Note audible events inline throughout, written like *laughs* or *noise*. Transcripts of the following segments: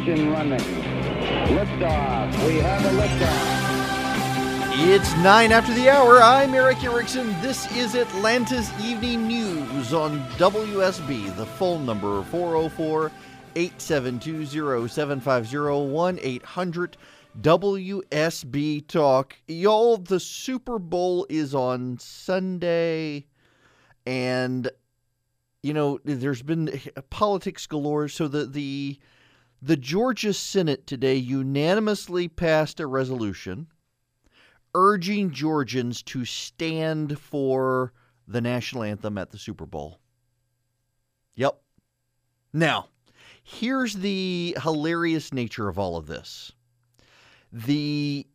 engine running. Liftoff. We have a liftoff. It's nine after the hour. I'm Erick Erickson. This is Atlanta's Evening News on WSB. The phone number 404 872 0750 800 WSB Talk. Y'all, the Super Bowl is on Sunday, and you know there's been politics galore. So the the the Georgia Senate today unanimously passed a resolution urging Georgians to stand for the national anthem at the Super Bowl. Yep. Now, here's the hilarious nature of all of this. The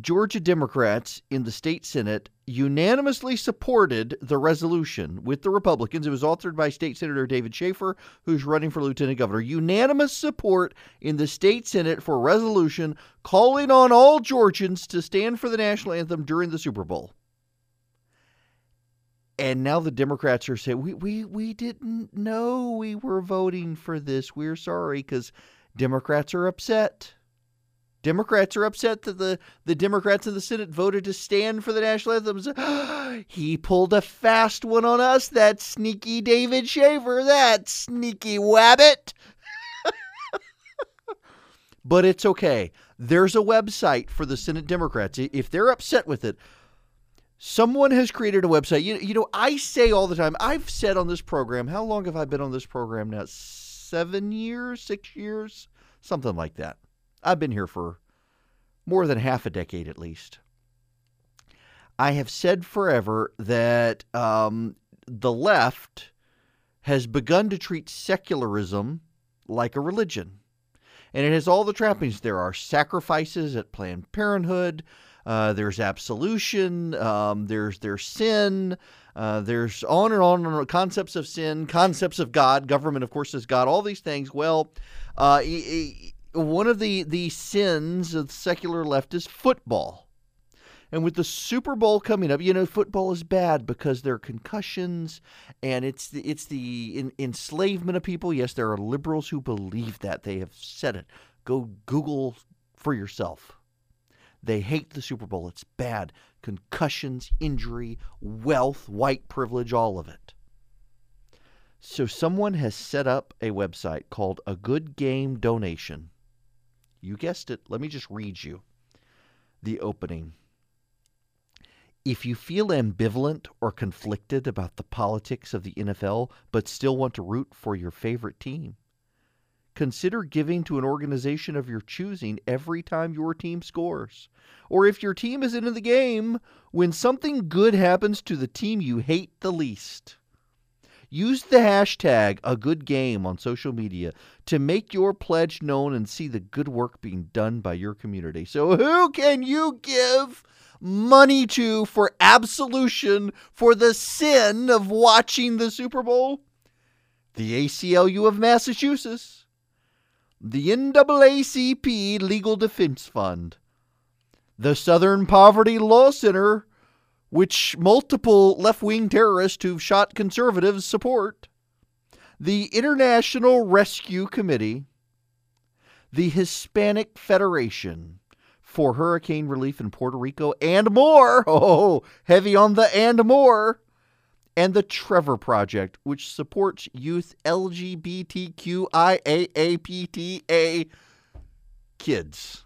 Georgia Democrats in the state Senate unanimously supported the resolution with the Republicans. It was authored by State Senator David Shafer, who's running for lieutenant governor. Unanimous support in the state Senate for a resolution calling on all Georgians to stand for the national anthem during the Super Bowl. And now the Democrats are saying, we, we, we didn't know we were voting for this. We're sorry because Democrats are upset. Democrats are upset that the, the Democrats in the Senate voted to stand for the national anthem. *gasps* he pulled a fast one on us, that sneaky David Shafer, that sneaky wabbit. *laughs* but it's okay. There's a website for the Senate Democrats. If they're upset with it, someone has created a website. You, you know, I say all the time, I've said on this program, how long have I been on this program now? Seven years, six years, something like that. I've been here for more than half a decade at least. I have said forever that um, the left has begun to treat secularism like a religion. And it has all the trappings. There are sacrifices at Planned Parenthood. Uh, there's absolution. Um, there's there's sin. Uh, there's on and on and on concepts of sin, concepts of God. Government, of course, is God. All these things. Well, uh, one of the, the sins of the secular left is football. And with the Super Bowl coming up, you know, football is bad because there are concussions and it's the, it's the in, enslavement of people. Yes, there are liberals who believe that. They have said it. Go Google for yourself. They hate the Super Bowl. It's bad. Concussions, injury, wealth, white privilege, all of it. So someone has set up a website called A Good Game Donation you guessed it. Let me just read you the opening. If you feel ambivalent or conflicted about the politics of the NFL but still want to root for your favorite team, consider giving to an organization of your choosing every time your team scores. Or if your team isn't in the game, when something good happens to the team you hate the least. Use the hashtag a good game on social media to make your pledge known and see the good work being done by your community. So, who can you give money to for absolution for the sin of watching the Super Bowl? The ACLU of Massachusetts, the NAACP Legal Defense Fund, the Southern Poverty Law Center which multiple left wing terrorists who've shot conservatives support, the International Rescue Committee, the Hispanic Federation for Hurricane Relief in Puerto Rico, and more. *laughs* Oh, heavy on the and more. And the Trevor Project, which supports youth LGBTQIAAPTA kids.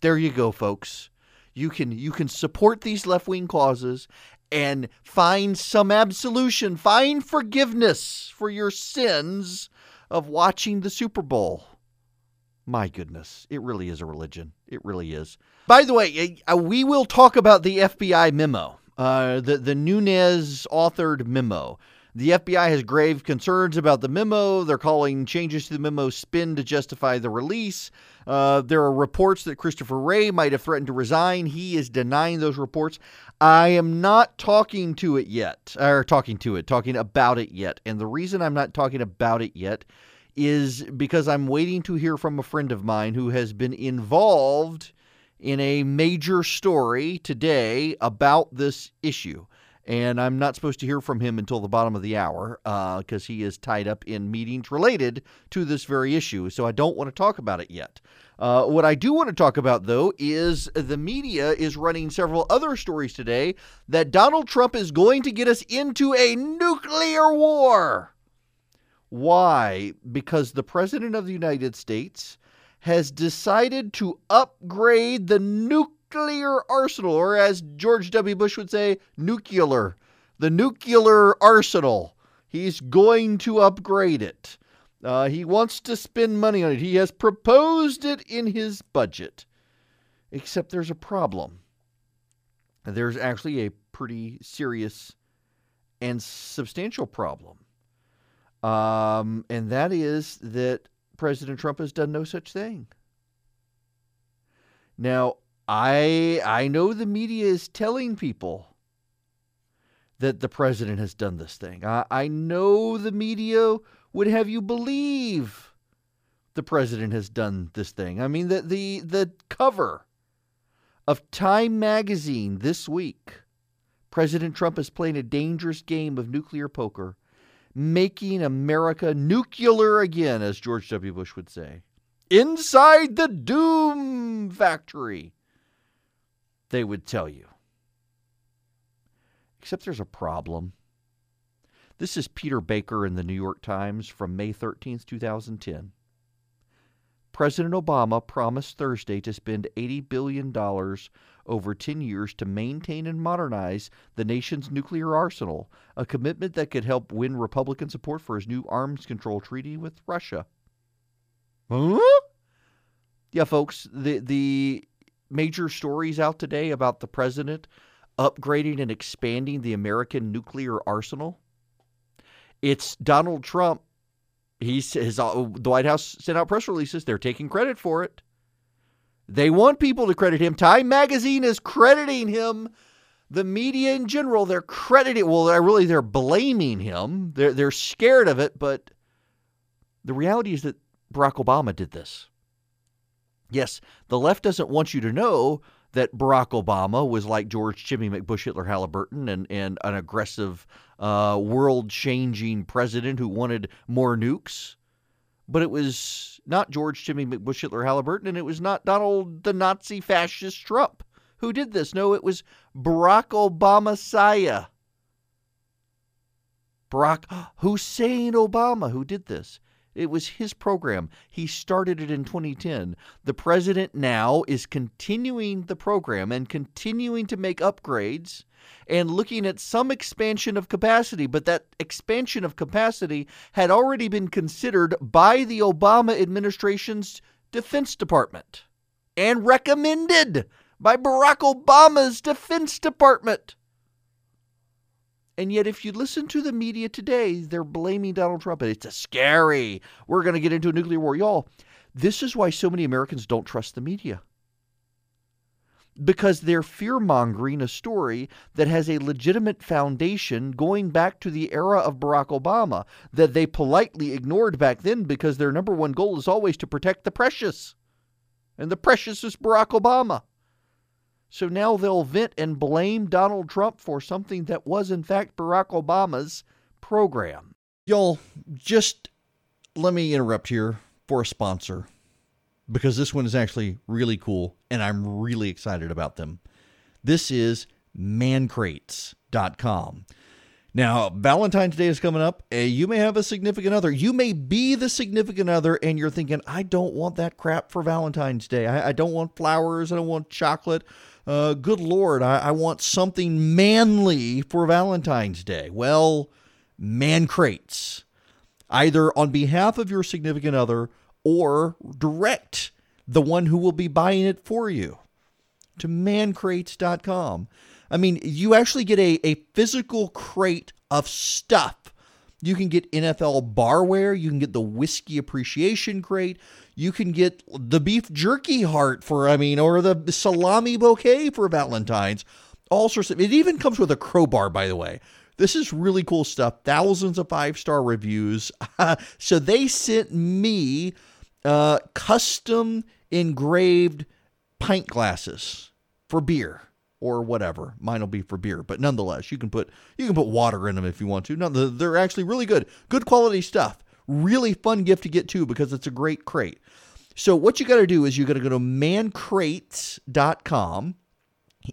There you go, folks. You can you can support these left-wing causes and find some absolution, find forgiveness for your sins of watching the Super Bowl. My goodness, it really is a religion. It really is. By the way, uh, we will talk about the FBI memo, uh, the the Nunes authored memo. The FBI has grave concerns about the memo. They're calling changes to the memo spin to justify the release. Uh, there are reports that Christopher Wray might have threatened to resign. He is denying those reports. I am not talking to it yet, or talking to it, talking about it yet. And the reason I'm not talking about it yet is because I'm waiting to hear from a friend of mine who has been involved in a major story today about this issue and I'm not supposed to hear from him until the bottom of the hour because uh, he is tied up in meetings related to this very issue. So I don't want to talk about it yet. Uh, what I do want to talk about, though, is the media is running several other stories today that Donald Trump is going to get us into a nuclear war. Why? Because the President of the United States has decided to upgrade the nuclear nuclear arsenal, or as George W. Bush would say, nuclear. The nuclear arsenal. He's going to upgrade it. Uh, he wants to spend money on it. He has proposed it in his budget. Except there's a problem. There's actually a pretty serious and substantial problem. Um, and that is that President Trump has done no such thing. Now, I I know the media is telling people that the president has done this thing. I, I know the media would have you believe the president has done this thing. I mean the the the cover of Time magazine this week. President Trump is playing a dangerous game of nuclear poker, making America nuclear again, as George W. Bush would say. Inside the doom factory they would tell you. Except there's a problem. This is Peter Baker in the New York Times from May 13th, 2010. President Obama promised Thursday to spend $80 billion over 10 years to maintain and modernize the nation's nuclear arsenal, a commitment that could help win Republican support for his new arms control treaty with Russia. Huh? Yeah, folks, the the major stories out today about the president upgrading and expanding the American nuclear arsenal. It's Donald Trump. He's uh, the White House sent out press releases. They're taking credit for it. They want people to credit him. Time Magazine is crediting him. The media in general, they're crediting. Well, they're really they're blaming him. They're they're scared of it, but the reality is that Barack Obama did this. Yes, the left doesn't want you to know that Barack Obama was like George Jimmy McBush Hitler Halliburton and, and an aggressive, uh, world changing president who wanted more nukes. But it was not George Jimmy McBush Hitler Halliburton, and it was not Donald the Nazi fascist Trump who did this. No, it was Barack Obama Saya. Barack *gasps* Hussein Obama who did this. It was his program. He started it in 2010. The president now is continuing the program and continuing to make upgrades and looking at some expansion of capacity, but that expansion of capacity had already been considered by the Obama administration's Defense Department and recommended by Barack Obama's Defense Department. And yet, if you listen to the media today, they're blaming Donald Trump. And It's a scary. We're going to get into a nuclear war. Y'all, this is why so many Americans don't trust the media. Because they're fear mongering a story that has a legitimate foundation going back to the era of Barack Obama that they politely ignored back then because their number one goal is always to protect the precious. And the precious is Barack Obama. So now they'll vent and blame Donald Trump for something that was, in fact, Barack Obama's program. Y'all, just let me interrupt here for a sponsor because this one is actually really cool and I'm really excited about them. This is mancrates.com. Now, Valentine's Day is coming up. You may have a significant other. You may be the significant other, and you're thinking, I don't want that crap for Valentine's Day. I, I don't want flowers. I don't want chocolate uh, good Lord, I, I want something manly for Valentine's Day. Well, man crates, either on behalf of your significant other or direct the one who will be buying it for you to mancrates.com. I mean, you actually get a, a physical crate of stuff. You can get NFL barware, you can get the whiskey appreciation crate, you can get the beef jerky heart for, I mean, or the salami bouquet for Valentine's. All sorts of. It even comes with a crowbar, by the way. This is really cool stuff. Thousands of five star reviews. *laughs* so they sent me uh, custom engraved pint glasses for beer. or whatever. Mine will be for beer, but nonetheless, you can put you can put water in them if you want to. No, they're actually really good, good quality stuff. Really fun gift to get too because it's a great crate. So what you got to do is you got to go to mancrates.com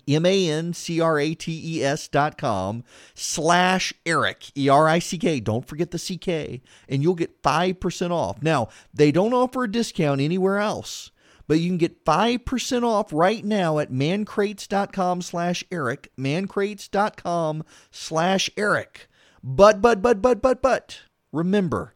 M-A-N-C-R-A-T-E-S dot com slash Erick E-R-I-C-K. Don't forget the C-K. And you'll get 5% off. Now, they don't offer a discount anywhere else, but you can get 5% off right now at mancrates.com slash Erick, mancrates.com slash Erick. But, but, but, but, but, but, remember,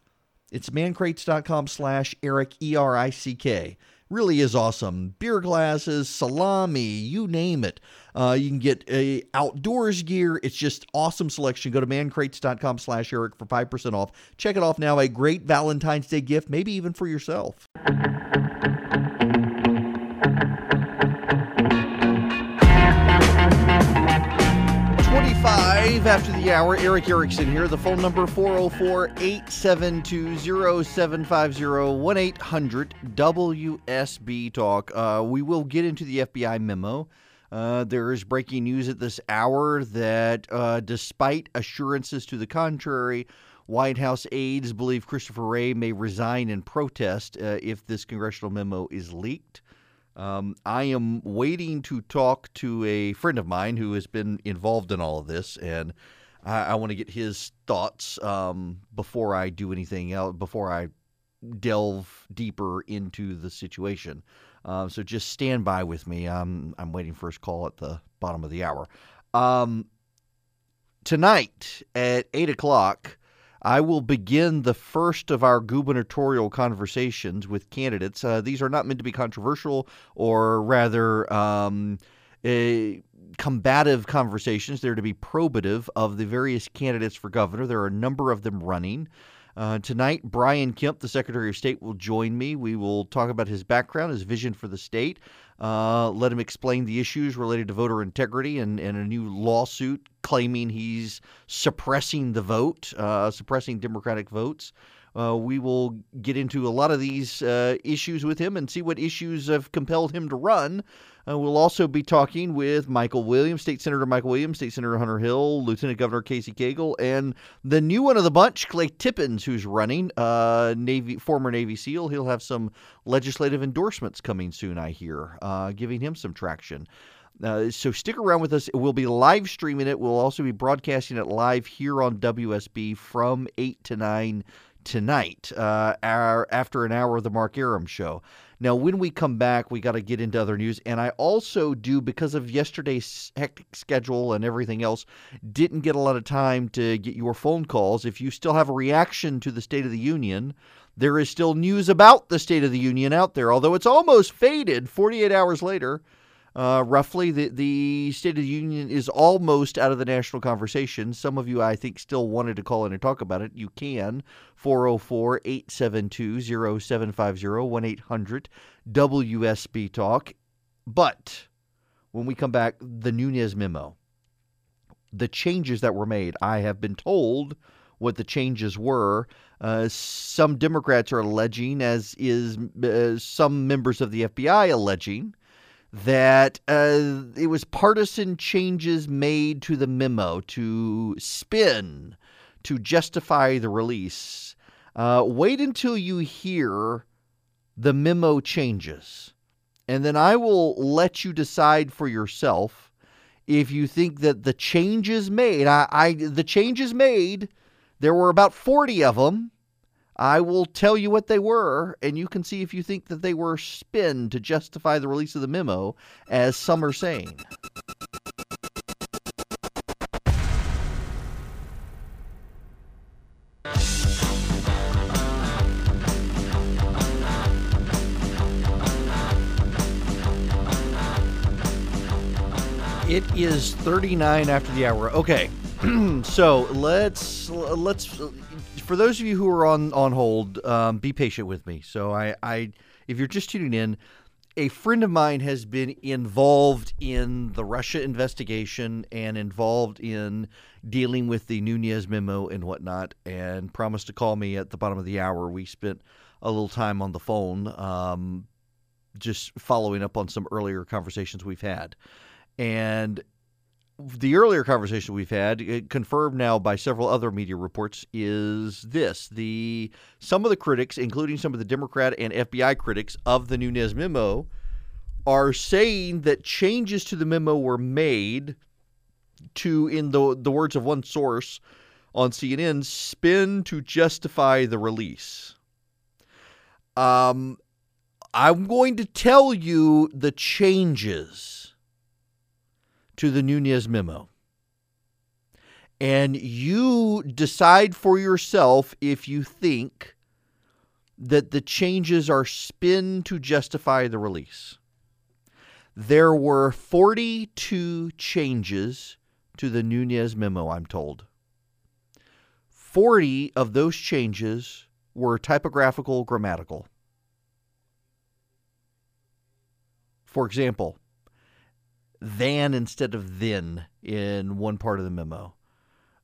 it's mancrates.com slash Erick, E-R-I-C-K really is awesome. Beer glasses, salami, you name it. Uh, you can get a outdoors gear. It's just awesome selection. Go to mancrates.com slash Erick for 5% off. Check it off now. A great Valentine's Day gift, maybe even for yourself. After the hour. Erick Erickson here. The phone number 404 872 0750 1 800 WSB Talk. Uh, we will get into the FBI memo. Uh, there is breaking news at this hour that uh, despite assurances to the contrary, White House aides believe Christopher Wray may resign in protest uh, if this congressional memo is leaked. Um, I am waiting to talk to a friend of mine who has been involved in all of this, and I, I want to get his thoughts um, before I do anything else, before I delve deeper into the situation. Uh, so just stand by with me. I'm I'm waiting for his call at the bottom of the hour. Um, tonight at eight o'clock. I will begin the first of our gubernatorial conversations with candidates. Uh, these are not meant to be controversial or rather um, combative conversations. They're to be probative of the various candidates for governor. There are a number of them running. Uh, tonight, Brian Kemp, the Secretary of State, will join me. We will talk about his background, his vision for the state, uh, let him explain the issues related to voter integrity and, and a new lawsuit claiming he's suppressing the vote, uh, suppressing Democratic votes. Uh, we will get into a lot of these uh, issues with him and see what issues have compelled him to run. Uh, we'll also be talking with Michael Williams, State Senator Michael Williams, State Senator Hunter Hill, Lieutenant Governor Casey Cagle, and the new one of the bunch, Clay Tippins, who's running, uh, Navy former Navy SEAL. He'll have some legislative endorsements coming soon, I hear, uh, giving him some traction. Uh, so stick around with us. We'll be live streaming it. We'll also be broadcasting it live here on WSB from 8 to 9 tonight, uh, our, after an hour of the Mark Arum show. Now, when we come back, we got to get into other news. And I also do, because of yesterday's hectic schedule and everything else, didn't get a lot of time to get your phone calls. If you still have a reaction to the State of the Union, there is still news about the State of the Union out there, although it's almost faded 48 hours later. Uh, roughly, the, the State of the Union is almost out of the national conversation. Some of you, I think, still wanted to call in and talk about it. You can. 404 872 0750 1 800 WSB Talk. But when we come back, the Nunes memo, the changes that were made, I have been told what the changes were. Uh, some Democrats are alleging, as is uh, some members of the FBI alleging, that uh, it was partisan changes made to the memo to spin to justify the release. Uh, wait until you hear the memo changes, and then I will let you decide for yourself if you think that the changes made. I, I the changes made. There were about forty of them I will tell you what they were, and you can see if you think that they were spin to justify the release of the memo, as some are saying. It is 39 after the hour. Okay. *clears throat* so, let's let's for those of you who are on on hold, um, be patient with me. So I, I, if you're just tuning in, a friend of mine has been involved in the Russia investigation and involved in dealing with the Nunes memo and whatnot, and promised to call me at the bottom of the hour. We spent a little time on the phone, um, just following up on some earlier conversations we've had. And the earlier conversation we've had, uh, confirmed now by several other media reports, is this: the some of the critics, including some of the Democrat and FBI critics of the Nunes memo, are saying that changes to the memo were made to, in the the words of one source on CNN, spin to justify the release. Um, I'm going to tell you the changes to the Nunes memo. And you decide for yourself if you think that the changes are spin to justify the release. There were 42 changes to the Nunes memo, I'm told. 40 of those changes were typographical, grammatical. For example, than instead of then in one part of the memo.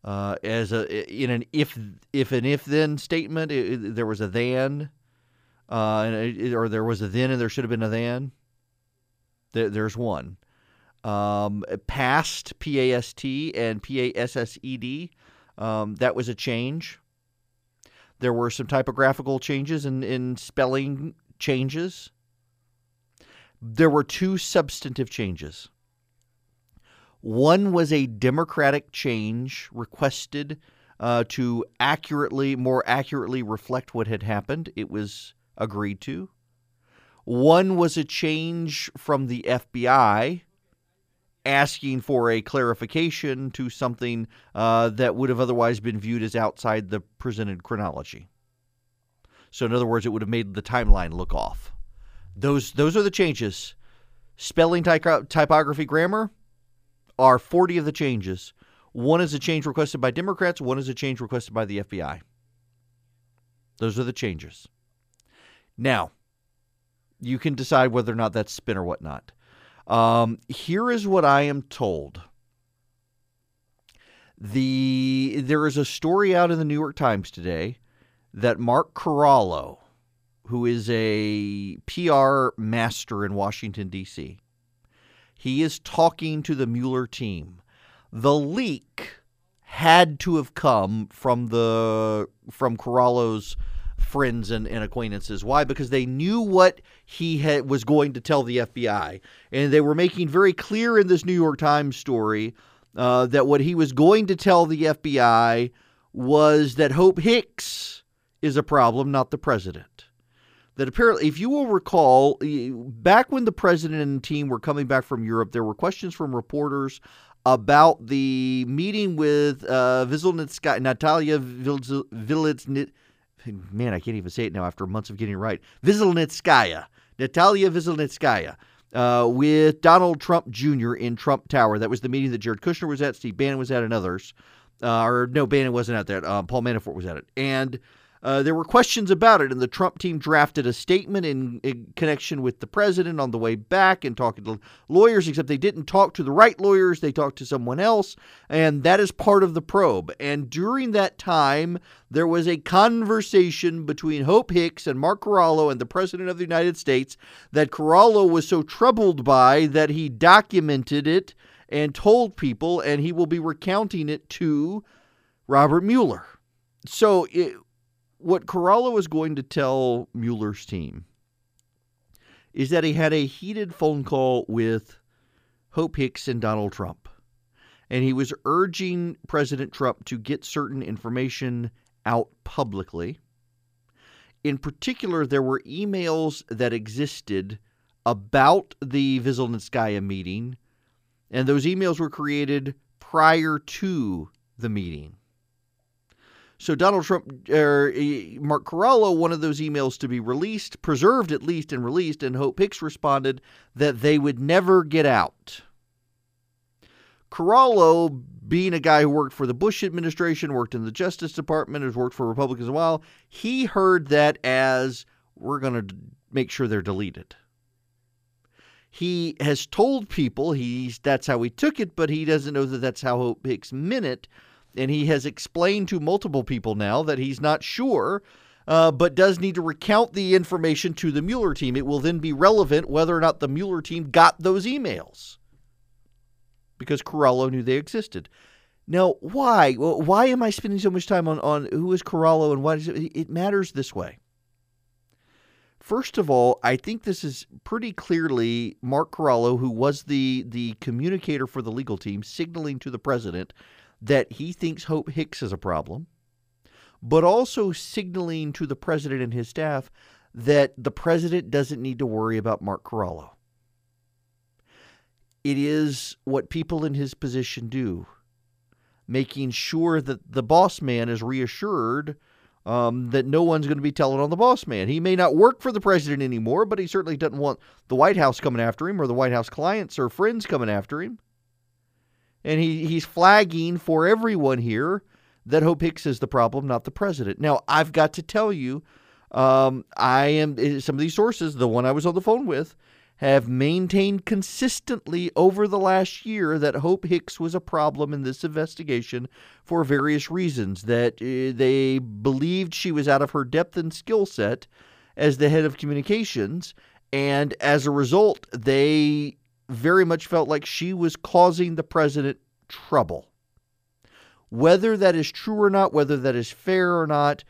Uh, as a in an if if an if then statement, it, it, there was a than, uh, it, or there was a then and there should have been a than. There, there's one. Um, past P A S T and P A S S E D. Um, that was a change. There were some typographical changes and in, in spelling changes. There were two substantive changes. One was a democratic change requested uh, to accurately, more accurately reflect what had happened. It was agreed to. One was a change from the FBI asking for a clarification to something uh, that would have otherwise been viewed as outside the presented chronology. So, in other words, it would have made the timeline look off. Those those are the changes. Spelling, typography, grammar are 40 of the changes. One is a change requested by Democrats, one is a change requested by the FBI. Those are the changes. Now, you can decide whether or not that's spin or whatnot. Um, here is what I am told. The there is a story out in the New York Times today that Mark Corallo, who is a PR master in Washington D.C., he is talking to the Mueller team. The leak had to have come from the from Corallo's friends and, and, acquaintances. Why? Because they knew what he had, was going to tell the FBI, and they were making very clear in this New York Times story uh, that what he was going to tell the FBI was that Hope Hicks is a problem, not the president that apparently, if you will recall, back when the president and team were coming back from Europe, there were questions from reporters about the meeting with uh, Natalia Vilitsnit. Man, I can't even say it now after months of getting it right. Veselnitskaya, Natalia Veselnitskaya. Uh, with Donald Trump Jr. in Trump Tower. That was the meeting that Jared Kushner was at, Steve Bannon was at, and others. Uh, or no, Bannon wasn't at that. Uh, Paul Manafort was at it. And uh, there were questions about it, and the Trump team drafted a statement in, in, connection with the president on the way back and talking to lawyers, except they didn't talk to the right lawyers, they talked to someone else, and that is part of the probe. And during that time, there was a conversation between Hope Hicks and Mark Corallo and the President of the United States that Corallo was so troubled by that he documented it and told people, and he will be recounting it to Robert Mueller. So it, what Corallo was going to tell Mueller's team is that he had a heated phone call with Hope Hicks and Donald Trump. And he was urging President Trump to get certain information out publicly. In particular, there were emails that existed about the Veselnitskaya meeting, and those emails were created prior to the meeting. So Donald Trump or er, Mark Corallo wanted those emails to be released, preserved at least, and released. And Hope Hicks responded that they would never get out. Corallo, being a guy who worked for the Bush administration, worked in the Justice Department, has worked for Republicans a while, he heard that as we're going to make sure they're deleted. He has told people he's that's how he took it, but he doesn't know that that's how Hope Hicks meant it and he has explained to multiple people now that he's not sure, uh, but does need to recount the information to the Mueller team. It will then be relevant whether or not the Mueller team got those emails. because Corallo knew they existed. Now, why? Why am I spending so much time on, on who is Corallo and why does it, it matters this way? First of all, I think this is pretty clearly Mark Corallo, who was the the communicator for the legal team, signaling to the president that he thinks Hope Hicks is a problem, but also signaling to the president and his staff that the president doesn't need to worry about Mark Corallo. It is what people in his position do, making sure that the boss man is reassured um, that no one's going to be telling on the boss man. He may not work for the president anymore, but he certainly doesn't want the White House coming after him or the White House clients or friends coming after him. And he, he's flagging for everyone here that Hope Hicks is the problem, not the president. Now, I've got to tell you, um, I am eh, some of these sources, the one I was on the phone with, have maintained consistently over the last year that Hope Hicks was a problem in this investigation for various reasons. That uh, they believed she was out of her depth and skill set as the head of communications, and as a result, they very much felt like she was causing the president trouble. Whether that is true or not, whether that is fair or not,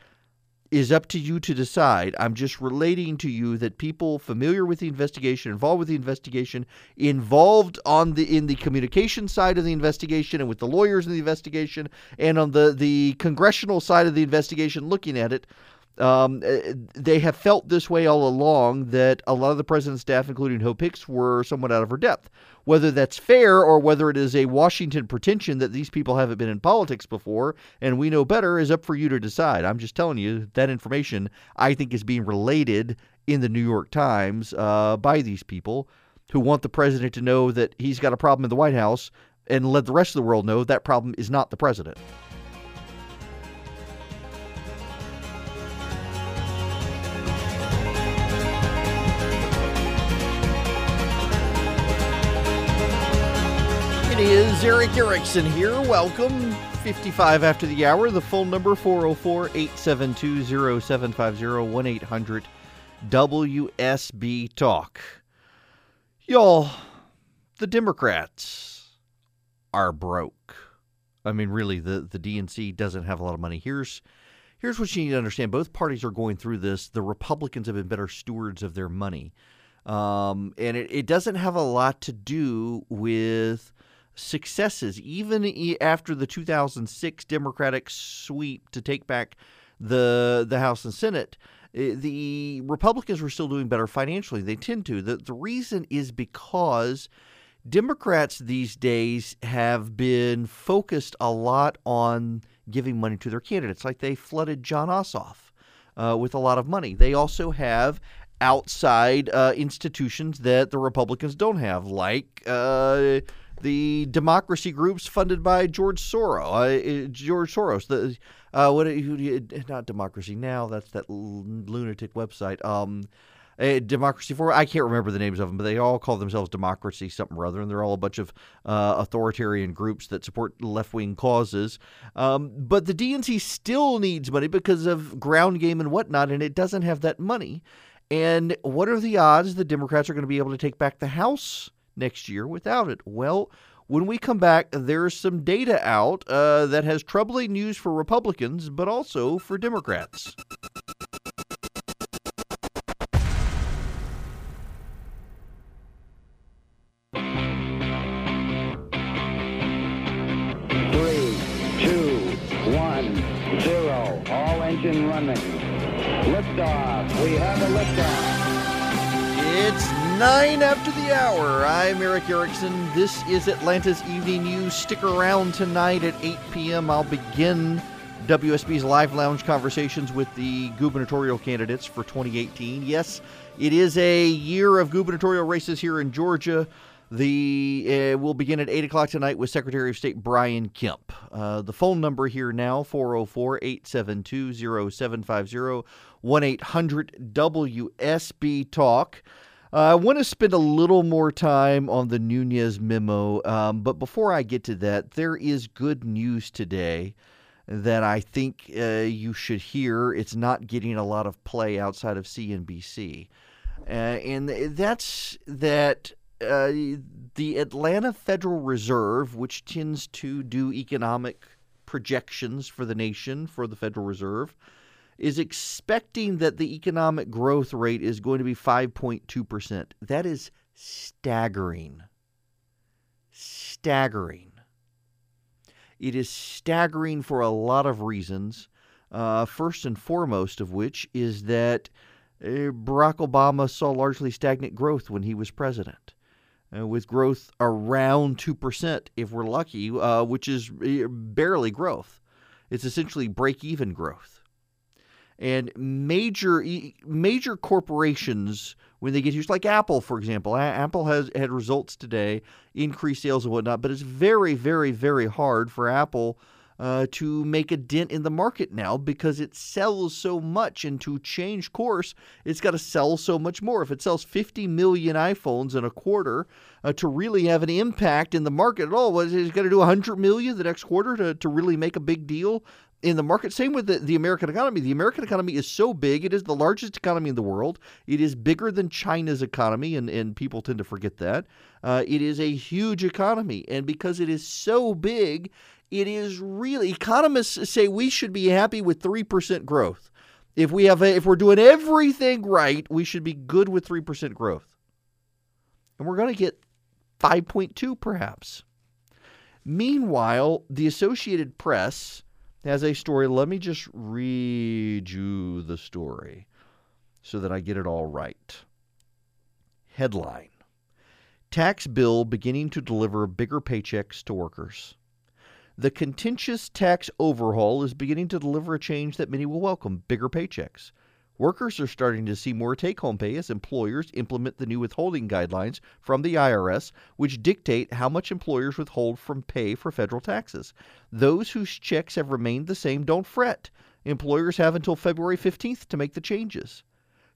is up to you to decide. I'm just relating to you that people familiar with the investigation, involved with the investigation, involved on the in the communication side of the investigation and with the lawyers in the investigation and on the the congressional side of the investigation looking at it, um, eh, they have felt this way all along that a lot of the president's staff, including Hope Hicks, were somewhat out of her depth. Whether that's fair or whether it is a Washington pretension that these people haven't been in politics before and we know better is up for you to decide. I'm just telling you that information I think is being related in the New York Times uh, by these people who want the president to know that he's got a problem in the White House and let the rest of the world know that problem is not the president. It is Erick Erickson here. Welcome. 55 after the hour. The phone number 404 872 0750 1 800 WSB Talk. Y'all, the Democrats are broke. I mean, really, the, the DNC doesn't have a lot of money. Here's here's what you need to understand. Both parties are going through this. The Republicans have been better stewards of their money. Um, and it, it doesn't have a lot to do with successes, even after the 2006 Democratic sweep to take back the the House and Senate. Eh, the Republicans were still doing better financially. They tend to. The, the reason is because Democrats these days have been focused a lot on giving money to their candidates, like they flooded Jon Ossoff uh, with a lot of money. They also have outside uh, institutions that the Republicans don't have, like uh, the democracy groups funded by George Soros. Uh, George Soros, the uh, what? Not Democracy Now. That's that lunatic website. Um, uh, Democracy for I can't remember the names of them, but they all call themselves Democracy something or other, and they're all a bunch of uh, authoritarian groups that support left wing causes. Um, but the DNC still needs money because of ground game and whatnot, and it doesn't have that money. And what are the odds the Democrats are going to be able to take back the House next year without it? Well, when we come back, there's some data out uh, that has troubling news for Republicans, but also for Democrats. Hour. Erickson. This is Atlanta's Evening News. Stick around tonight at 8 p.m. I'll begin WSB's live lounge conversations with the gubernatorial candidates for 2018. Yes, it is a year of gubernatorial races here in Georgia. The uh, will begin at 8 o'clock tonight with Secretary of State Brian Kemp. Uh, the phone number here now 404 872 0750 1 800 WSB Talk. Uh, I want to spend a little more time on the Nunes memo, um, but before I get to that, there is good news today that I think uh, you should hear. It's not getting a lot of play outside of CNBC. Uh, and that's that uh, the Atlanta Federal Reserve, which tends to do economic projections for the nation for the Federal Reserve, is expecting that the economic growth rate is going to be 5.2%. That is staggering. Staggering. It is staggering for a lot of reasons. Uh, first and foremost of which is that uh, Barack Obama saw largely stagnant growth when he was president, uh, with growth around 2% if we're lucky, uh, which is uh, barely growth. It's essentially break even growth. And major major corporations, when they get used, like Apple, for example, Apple has had results today, increased sales and whatnot, but it's very, very, very hard for Apple uh, to make a dent in the market now because it sells so much. And to change course, it's got to sell so much more. If it sells 50 million iPhones in a quarter uh, to really have an impact in the market at all, it's got to do 100 million the next quarter to, to really make a big deal in the market. Same with the, the American economy. The American economy is so big, it is the largest economy in the world. It is bigger than China's economy, and, and people tend to forget that. Uh, it is a huge economy. And because it is so big, it is really economists say we should be happy with 3% growth. If we have a, if we're doing everything right, we should be good with 3% growth. And we're going to get 5.2 perhaps. Meanwhile, the Associated Press has a story. Let me just read you the story so that I get it all right. Headline Tax bill beginning to deliver bigger paychecks to workers. The contentious tax overhaul is beginning to deliver a change that many will welcome bigger paychecks. Workers are starting to see more take home pay as employers implement the new withholding guidelines from the IRS, which dictate how much employers withhold from pay for federal taxes. Those whose checks have remained the same don't fret. Employers have until February 15th to make the changes.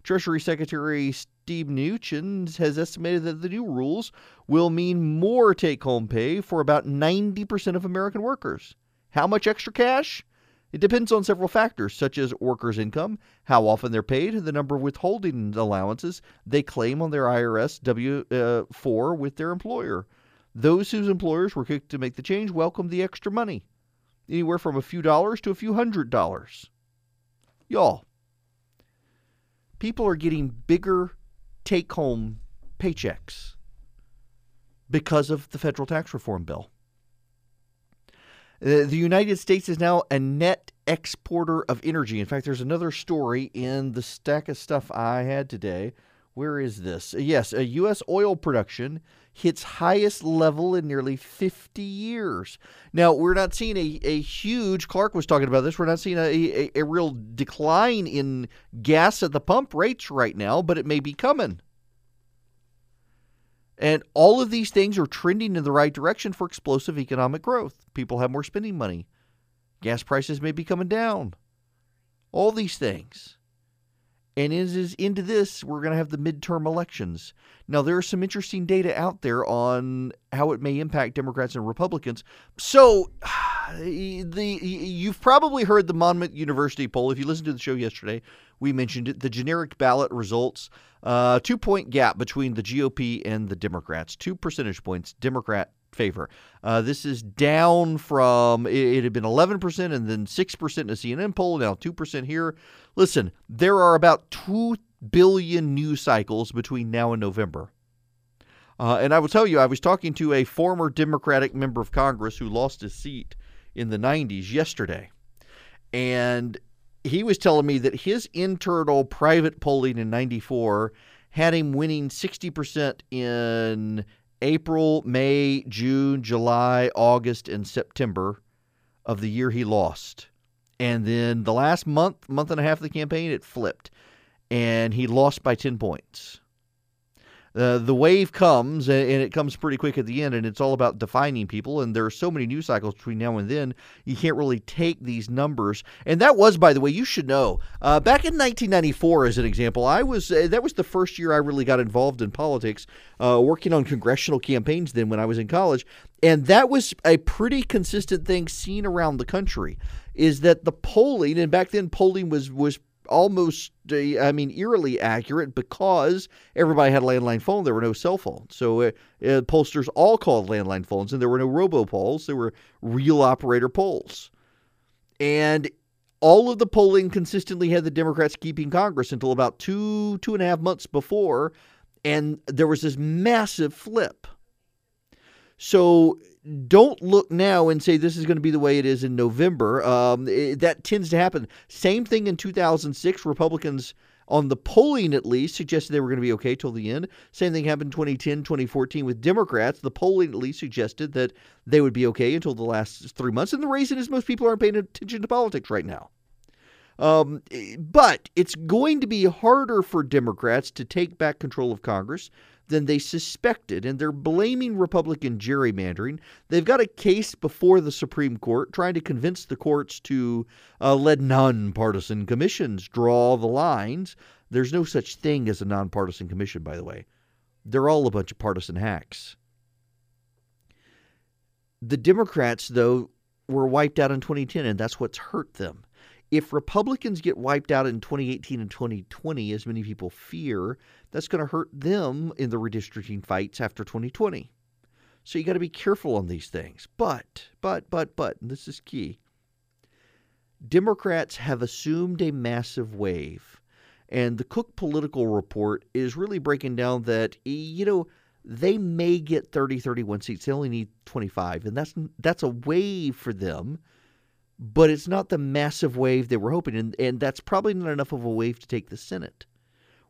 Treasury Secretary Steve Mnuchin has estimated that the new rules will mean more take home pay for about 90% of American workers. How much extra cash? It depends on several factors, such as workers' income, how often they're paid, and the number of withholding allowances they claim on their IRS W uh, 4 with their employer. Those whose employers were quick to make the change welcome the extra money, anywhere from a few dollars to a few hundred dollars. Y'all, people are getting bigger take home paychecks because of the federal tax reform bill. The United States is now a net exporter of energy. In fact, there's another story in the stack of stuff I had today. Where is this? Yes, U.S. oil production hits highest level in nearly 50 years. Now, we're not seeing a, a huge, Clark was talking about this, we're not seeing a, a, a real decline in gas at the pump rates right now, but it may be coming. And all of these things are trending in the right direction for explosive economic growth. People have more spending money. Gas prices may be coming down. All these things. And is into this, we're going to have the midterm elections. Now, there are some interesting data out there on how it may impact Democrats and Republicans. So, *sighs* the you've probably heard the Monmouth University poll. If you listened to the show yesterday, we mentioned it. The generic ballot results, uh, two point gap between the GOP and the Democrats, two percentage points Democrat favor. Uh, this is down from it, it, had been 11% and then 6% in a CNN poll, now 2% here. Listen, there are about 2 billion news cycles between now and November. Uh, and I will tell you, I was talking to a former Democratic member of Congress who lost his seat in the 90s yesterday. And he was telling me that his internal private polling in 94 had him winning 60% in April, May, June, July, August, and September of the year he lost. And then the last month, month and a half of the campaign, it flipped. And he lost by 10 points. Uh, the wave comes and, it comes pretty quick at the end and it's all about defining people and there are so many news cycles between now and then you can't really take these numbers. And that was by the way you should know uh, back in 1994 as an example i was uh, that was the first year i really got involved in politics uh, working on congressional campaigns then when i was in college and that was a pretty consistent thing seen around the country is that the polling and back then polling was was almost, uh, I mean, eerily accurate because everybody had a landline phone. There were no cell phones. So uh, uh, pollsters all called landline phones, and there were no robopolls. There were real operator polls. And all of the polling consistently had the Democrats keeping Congress until about two, two and a half months before. And there was this massive flip. So don't look now and say this is going to be the way it is in November. Um, it, that tends to happen. Same thing in 2006. Republicans, on the polling at least, suggested they were going to be okay till the end. Same thing happened in 2010, 2014 with Democrats. The polling at least suggested that they would be okay until the last three months. And the reason is most people aren't paying attention to politics right now. Um, but it's going to be harder for Democrats to take back control of Congress than they suspected, and they're blaming Republican gerrymandering. They've got a case before the Supreme Court trying to convince the courts to uh, let nonpartisan commissions draw the lines. There's no such thing as a nonpartisan commission, by the way. They're all a bunch of partisan hacks. The Democrats, though, were wiped out in 2010, and that's what's hurt them if Republicans get wiped out in 2018 and 2020, as many people fear, that's going to hurt them in the redistricting fights after 2020. So you got to be careful on these things. But, but, but, but, and this is key Democrats have assumed a massive wave. And the Cook Political Report is really breaking down that, you know, they may get 30, 31 seats. They only need 25. And that's, that's a wave for them but it's not the massive wave they were hoping. And, and that's probably not enough of a wave to take the Senate,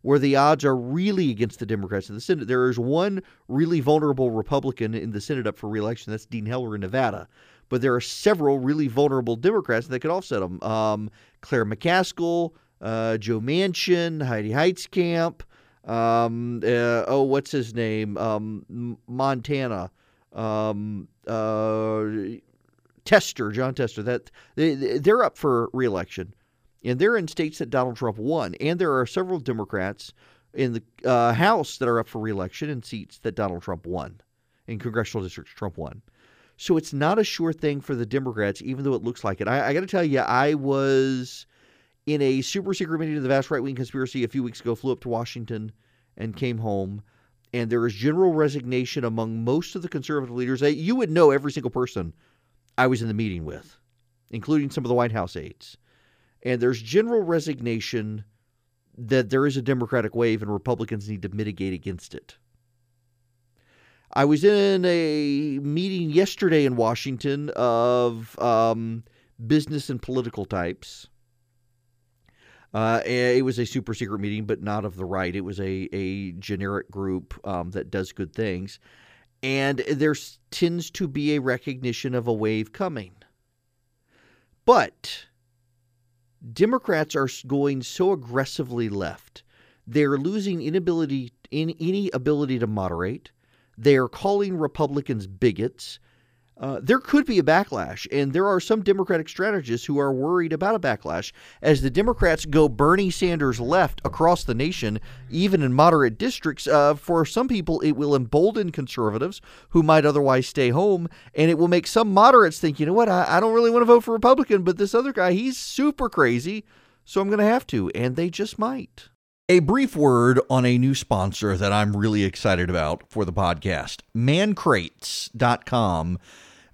where the odds are really against the Democrats in the Senate. There is one really vulnerable Republican in the Senate up for reelection. That's Dean Heller in Nevada. But there are several really vulnerable Democrats that could offset them. Um, Claire McCaskill, uh, Joe Manchin, Heidi Heitkamp. Um, uh, oh, what's his name? Um, Montana. Um, uh, Tester, Jon Tester, that they, they're up for reelection, and they're in states that Donald Trump won, and there are several Democrats in the uh, House that are up for reelection in seats that Donald Trump won, in congressional districts Trump won. So it's not a sure thing for the Democrats, even though it looks like it. I, I got to tell you, I was in a super secret meeting of the vast right wing conspiracy a few weeks ago, flew up to Washington and came home. And there is general resignation among most of the conservative leaders. You would know every single person I was in the meeting with, including some of the White House aides. And there's general resignation that there is a Democratic wave and Republicans need to mitigate against it. I was in a meeting yesterday in Washington of um, business and political types. Uh, it was a super secret meeting, but not of the right. It was a, a generic group um, that does good things and there tends to be a recognition of a wave coming. But Democrats are going so aggressively left. They're losing inability in any ability to moderate. They are calling Republicans bigots. Uh, there could be a backlash, and there are some Democratic strategists who are worried about a backlash as the Democrats go Bernie Sanders left across the nation, even in moderate districts. Uh, for some people, it will embolden conservatives who might otherwise stay home, and it will make some moderates think, you know what, I, I don't really want to vote for Republican, but this other guy, he's super crazy, so I'm going to have to, and they just might. A brief word on a new sponsor that I'm really excited about for the podcast mancrates.com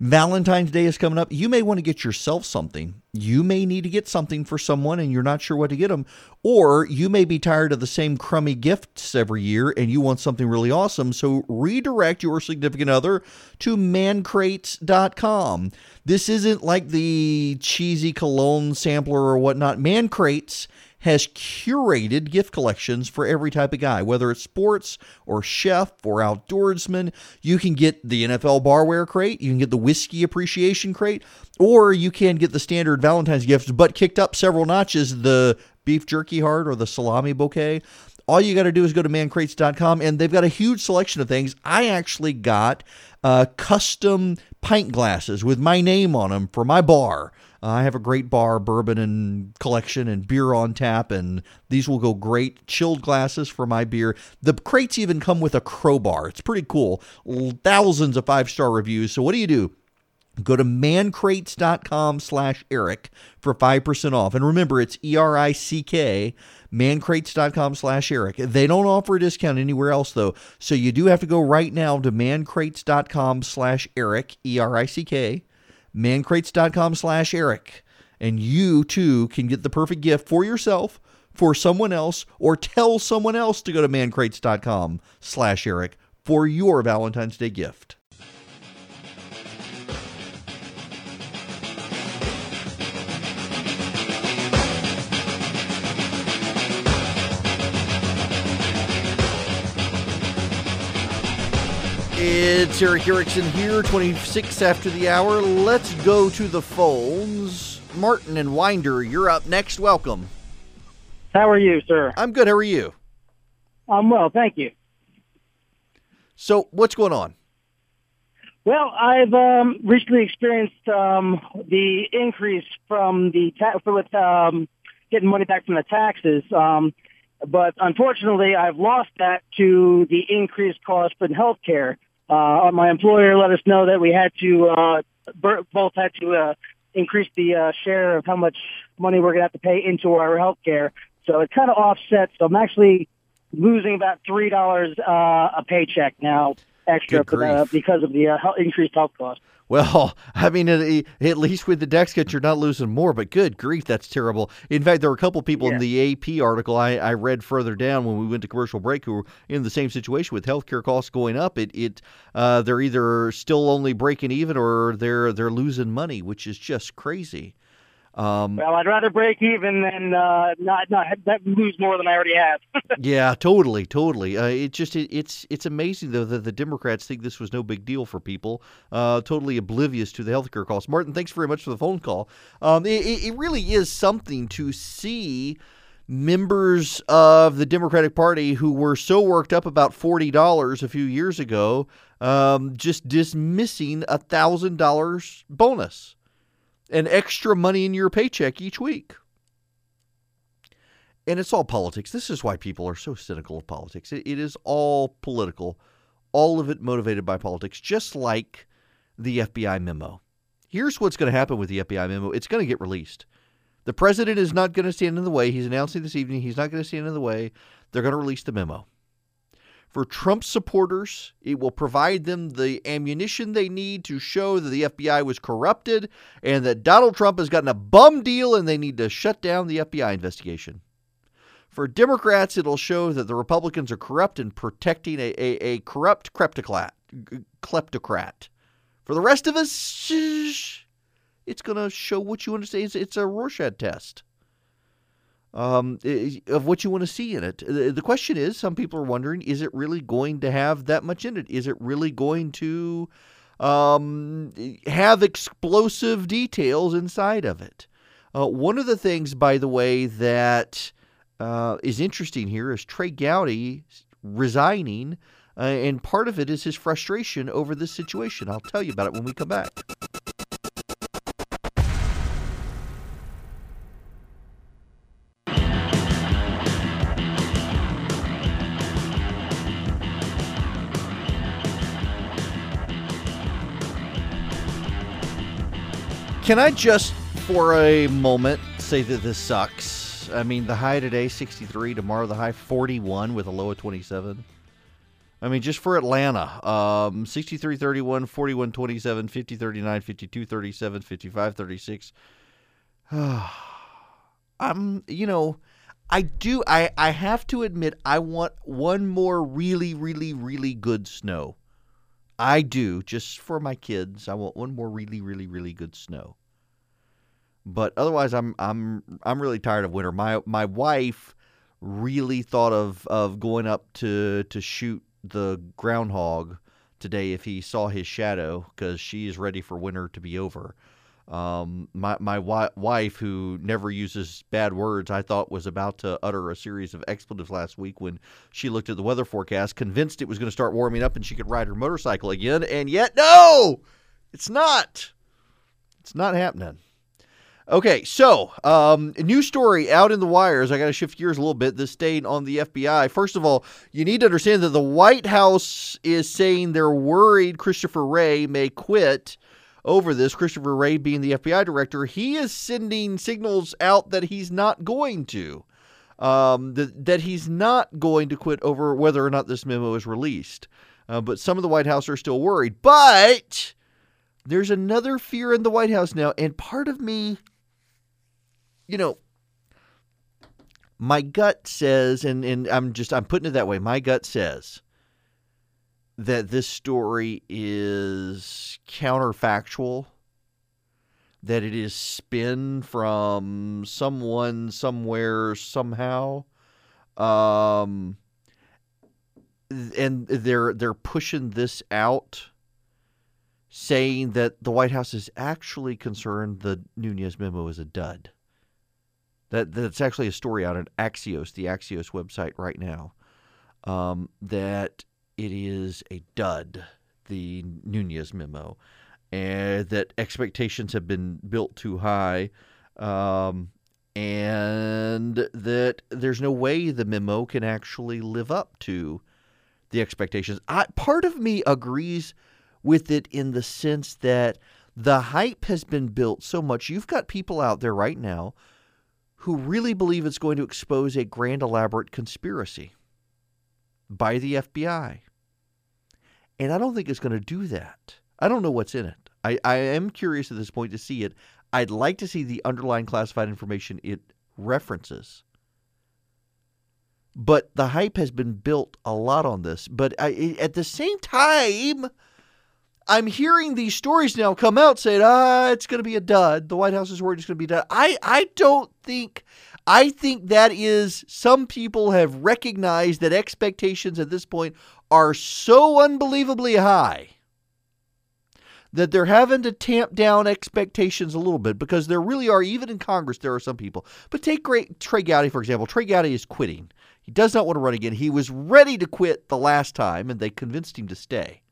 Valentine's Day is coming up. You may want to get yourself something. You may need to get something for someone and you're not sure what to get them. Or you may be tired of the same crummy gifts every year and you want something really awesome. So redirect your significant other to mancrates.com. This isn't like the cheesy cologne sampler or whatnot. Mancrates has curated gift collections for every type of guy, whether it's sports or chef or outdoorsman. You can get the NFL barware crate, you can get the whiskey appreciation crate, or you can get the standard Valentine's gifts, but kicked up several notches the beef jerky heart or the salami bouquet. All you got to do is go to mancrates.com and they've got a huge selection of things. I actually got uh, custom pint glasses with my name on them for my bar. I have a great bar, bourbon and collection, and beer on tap, and these will go great. Chilled glasses for my beer. The crates even come with a crowbar. It's pretty cool. Thousands of five star reviews. So what do you do? Go to mancrates.com slash Erick for 5% off. And remember, it's E R I C K, mancrates.com slash Erick. They don't offer a discount anywhere else, though. So you do have to go right now to mancrates.com slash Erick, E R I C K, mancrates.com slash Erick. And you too can get the perfect gift for yourself, for someone else, or tell someone else to go to mancrates.com slash Erick for your Valentine's Day gift. It's Erick Erickson here, 26 after the hour. Let's go to the phones. Martin and Winder, you're up next. Welcome. How are you, sir? I'm good. How are you? I'm well, thank you. So, what's going on? Well, I've um, recently experienced um, the increase from the ta- with um, getting money back from the taxes, um, but unfortunately, I've lost that to the increased cost in health care. Uh, my employer let us know that we had to uh, both had to uh, increase the uh, share of how much money we're going to have to pay into our health care. So it kind of offsets. So I'm actually losing about three dollars uh, a paycheck now extra for because of the uh, increased health costs. Well, *laughs* I mean, at, at, least with the dex kit, you're not losing more, but good grief, that's terrible. In fact, there were a couple people yeah. in the AP article I, I, read further down when we went to commercial break who were in the same situation with healthcare costs going up. It, it uh, they're either still only breaking even or they're they're losing money, which is just crazy. Um, well, I'd rather break even than uh, not not lose more than I already have. *laughs* yeah, totally, totally. Uh, it just it, it's it's amazing though that the Democrats think this was no big deal for people, uh, totally oblivious to the healthcare costs. Martin, thanks very much for the phone call. Um, it, it really is something to see members of the Democratic Party who were so worked up about forty dollars a few years ago, um, just dismissing a thousand dollars bonus and extra money in your paycheck each week. And it's all politics. This is why people are so cynical of politics. it, it is all political, all of it motivated by politics, just like the FBI memo. Here's what's going to happen with the FBI memo it's going to get released. The president is not going to stand in the way. He's announcing this evening he's not going to stand in the way. They're going to release the memo. For Trump supporters, it will provide them the ammunition they need to show that the FBI was corrupted and that Donald Trump has gotten a bum deal and they need to shut down the FBI investigation. For Democrats, it'll show that the Republicans are corrupt and protecting a, a, a corrupt kleptocrat, kleptocrat. For the rest of us, it's going to show what you understand. It's a Rorschach test um, of what you want to see in it. The question is, some people are wondering, is it really going to have that much in it? Is it really going to um, have explosive details inside of it? Uh, one of the things, by the way, that uh, is interesting here is Trey Gowdy resigning, uh, and part of it is his frustration over this situation. I'll tell you about it when we come back. Can I just, for a moment, say that this sucks? I mean, the high today, 63. Tomorrow, the high, 41 with a low of 27. I mean, just for Atlanta, um, 63 31, 41 27, 50 39, 52 37, 55 36. *sighs* I'm, you know, I do, I, I have to admit, I want one more really, really, really good snow. I do, just for my kids. I want one more really, really, really good snow. But otherwise, I'm I'm I'm really tired of winter. My my wife really thought of of going up to to shoot the groundhog today if he saw his shadow because she is ready for winter to be over. Um, my my wi- wife, who never uses bad words, I thought was about to utter a series of expletives last week when she looked at the weather forecast, convinced it was going to start warming up and she could ride her motorcycle again, and yet no, it's not. It's not happening. Okay, so um, new story out in the wires. I got to shift gears a little bit. This staying on the FBI. First of all, you need to understand that the White House is saying they're worried Christopher Wray may quit over this. Christopher Wray, being the FBI director, he is sending signals out that he's not going to. Um, that, he's not going to quit over whether or not this memo is released. Uh, but some of the White House are still worried. But there's another fear in the White House now. And part of me, you know, my gut says, and, and I'm just, I'm putting it that way, my gut says that this story is counterfactual, that it is spin from someone, somewhere, somehow. Um, and they're they're pushing this out, saying that the White House is actually concerned the Nunes memo is a dud. That that's actually a story out on Axios, the Axios website right now. Um, that it is a dud, the Nunes memo, and that expectations have been built too high. Um, and that there's no way the memo can actually live up to the expectations. I, part of me agrees with it in the sense that the hype has been built so much. You've got people out there right now who really believe it's going to expose a grand, elaborate conspiracy by the FBI. And I don't think it's going to do that. I don't know what's in it. I, I am curious at this point to see it. I'd like to see the underlying classified information it references but the hype has been built a lot on this. But I, at the same time, I'm hearing these stories now come out saying, ah, it's going to be a dud. The White House is worried it's going to be dud. I, I don't think, I think that is, some people have recognized that expectations at this point are so unbelievably high that they're having to tamp down expectations a little bit because there really are, even in Congress, there are some people. But take great Trey Gowdy, for example. Trey Gowdy is quitting. He does not want to run again. He was ready to quit the last time, and they convinced him to stay.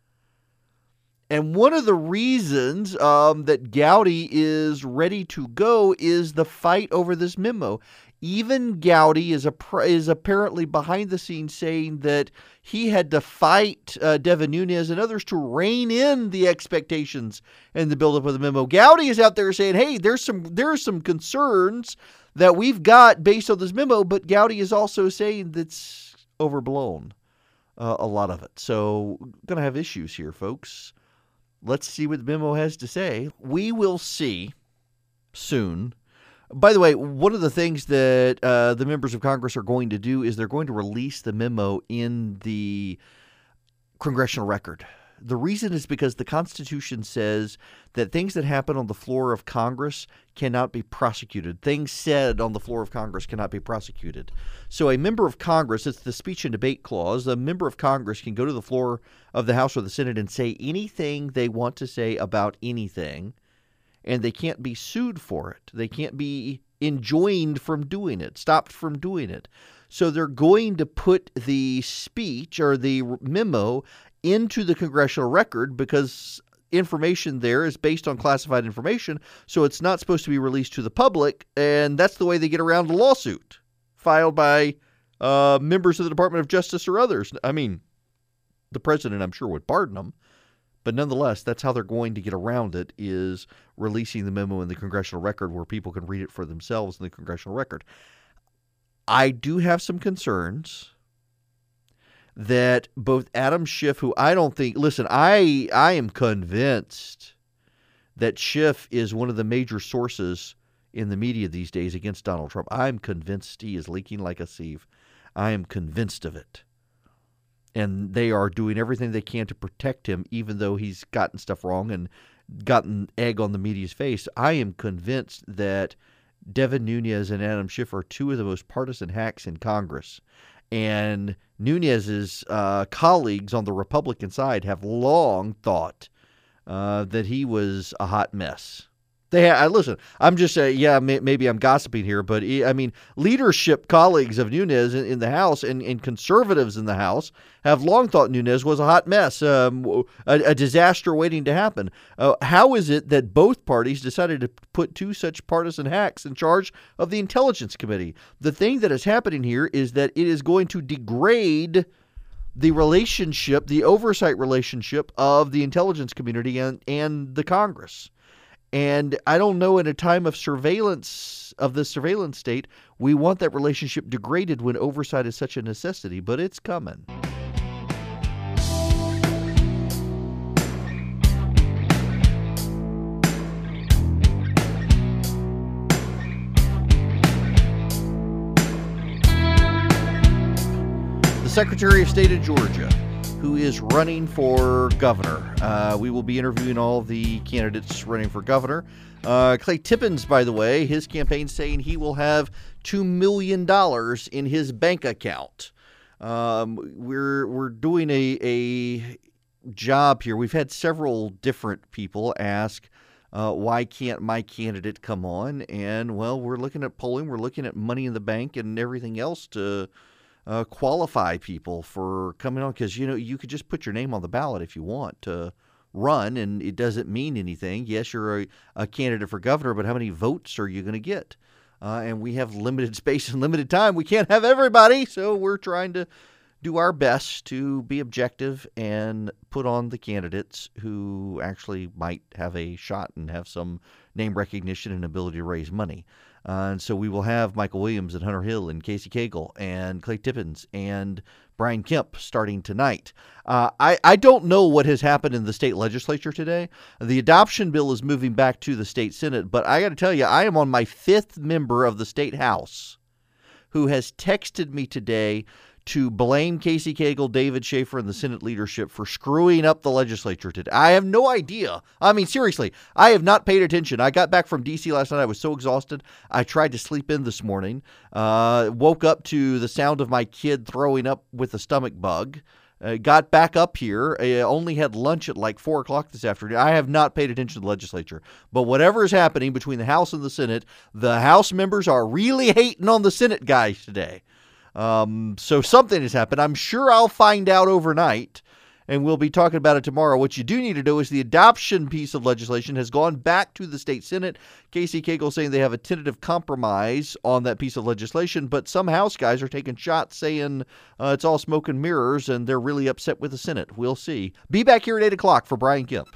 And one of the reasons um, that Gowdy is ready to go is the fight over this memo. Even Gowdy is a, is apparently behind the scenes saying that he had to fight uh, Devin Nunes and others to rein in the expectations and the buildup of the memo. Gowdy is out there saying, "Hey, there's some there are some concerns that we've got based on this memo, but Gowdy is also saying that's overblown, uh, a lot of it. So, to have issues here, folks. Let's see what the memo has to say. We will see soon. By the way, one of the things that uh, the members of Congress are going to do is they're going to release the memo in the congressional record. The reason is because the Constitution says that things that happen on the floor of Congress cannot be prosecuted. Things said on the floor of Congress cannot be prosecuted. So, a member of Congress, it's the speech and debate clause, a member of Congress can go to the floor of the House or the Senate and say anything they want to say about anything, and they can't be sued for it. They can't be enjoined from doing it, stopped from doing it. So they're going to put the speech or the memo into the congressional record because information there is based on classified information, so it's not supposed to be released to the public, and that's the way they get around the lawsuit filed by uh, members of the Department of Justice or others. I mean, the president, I'm sure, would pardon them, but nonetheless, that's how they're going to get around it: is releasing the memo in the congressional record where people can read it for themselves in the congressional record. I do have some concerns that both Adam Schiff, who I don't think, listen, I I am convinced that Schiff is one of the major sources in the media these days against Donald Trump. I'm convinced he is leaking like a sieve. I am convinced of it. And they are doing everything they can to protect him, even though he's gotten stuff wrong and gotten egg on the media's face. I am convinced that Devin Nunes and Adam Schiff are two of the most partisan hacks in Congress. And Nunes's uh, colleagues on the Republican side have long thought uh, that he was a hot mess. They ha- listen. I'm just saying, yeah, may- maybe I'm gossiping here, but I mean, leadership colleagues of Nunes in, in the House and, and, conservatives in the House have long thought Nunes was a hot mess, um, a, a, disaster waiting to happen. Uh, how is it that both parties decided to put two such partisan hacks in charge of the Intelligence Committee? The thing that is happening here is that it is going to degrade the relationship, the oversight relationship of the intelligence community and, and the Congress. And I don't know in a time of surveillance of the surveillance state, we want that relationship degraded when oversight is such a necessity, but it's coming. The Secretary of State of Georgia, who is running for governor. Uh, we will be interviewing all the candidates running for governor. Uh, Clay Tippins, by the way, his campaign saying he will have $2 million in his bank account. Um, we're, we're doing a, a job here. We've had several different people ask, uh, why can't my candidate come on? And, well, we're looking at polling, we're looking at money in the bank and everything else to uh, qualify people for coming on because you know you could just put your name on the ballot if you want to run and it doesn't mean anything. Yes, you're a, a candidate for governor, but how many votes are you going to get? Uh, and we have *laughs* limited space and limited time. We can't have everybody, so we're trying to do our best to be objective and put on the candidates who actually might have a shot and have some name recognition and ability to raise money. Uh, and so we will have Michael Williams and Hunter Hill and Casey Cagle and Clay Tippins and Brian Kemp starting tonight. Uh, I, I don't know what has happened in the state legislature today. The adoption bill is moving back to the state senate, but I got to tell you, I am on my fifth member of the state house who has texted me today to blame Casey Cagle, David Shafer, and the Senate leadership for screwing up the legislature today. I have no idea. I mean, seriously, I have not paid attention. I got back from D.C. last night. I was so exhausted. I tried to sleep in this morning. Uh, woke up to the sound of my kid throwing up with a stomach bug. Uh, got back up here. I only had lunch at like four o'clock this afternoon. I have not paid attention to the legislature. But whatever is happening between the House and the Senate, the House members are really hating on the Senate guys today. Um, so something has happened. I'm sure I'll find out overnight, and we'll be talking about it tomorrow. What you do need to know is the adoption piece of legislation has gone back to the state Senate. Casey Cagle saying they have a tentative compromise on that piece of legislation, but some House guys are taking shots saying uh, it's all smoke and mirrors, and they're really upset with the Senate. We'll see. Be back here at 8 o'clock for Brian Kemp.